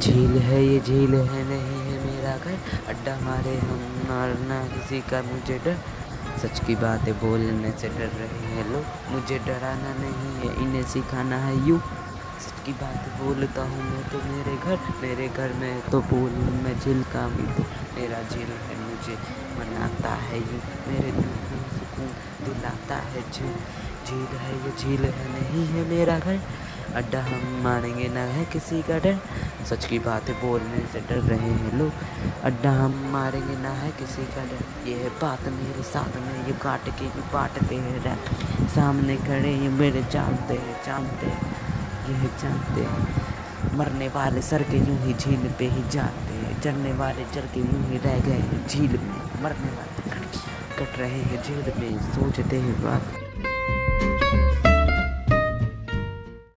झील है, ये झील है, नहीं है मेरा घर। अड्डा मारे हम, मारना किसी का मुझे डर। सच की बातें बोलने से डर रहे हैं लोग। मुझे डराना नहीं है, इन्हें सिखाना है यू। सच की बात बोलता हूँ मैं तो मेरे घर। मेरे घर में तो बोल, मैं झील का भी मेरा झील है, मुझे मनाता है यू। मेरे दिल को सुकून दिलाता है झील। झील है, ये झील है, नहीं है मेरा घर। अड्डा हम मारेंगे, ना है किसी का डर। सच की बातें बोलने से डर रहे हैं लोग। अड्डा हम मारेंगे, ना है किसी का डर। ये है बात मेरे साथ में, ये काट के ये बांटते हैं सामने खड़े ये मेरे जानते हैं जानते हैं। ये है जानते हैं। मरने वाले सर के यूँ ही झील पे ही जाते हैं। चढ़ने वाले चढ़ के यूँ ही रह गए हैं झील में। मरने वाले कट रहे हैं झील में, सोचते हैं बात।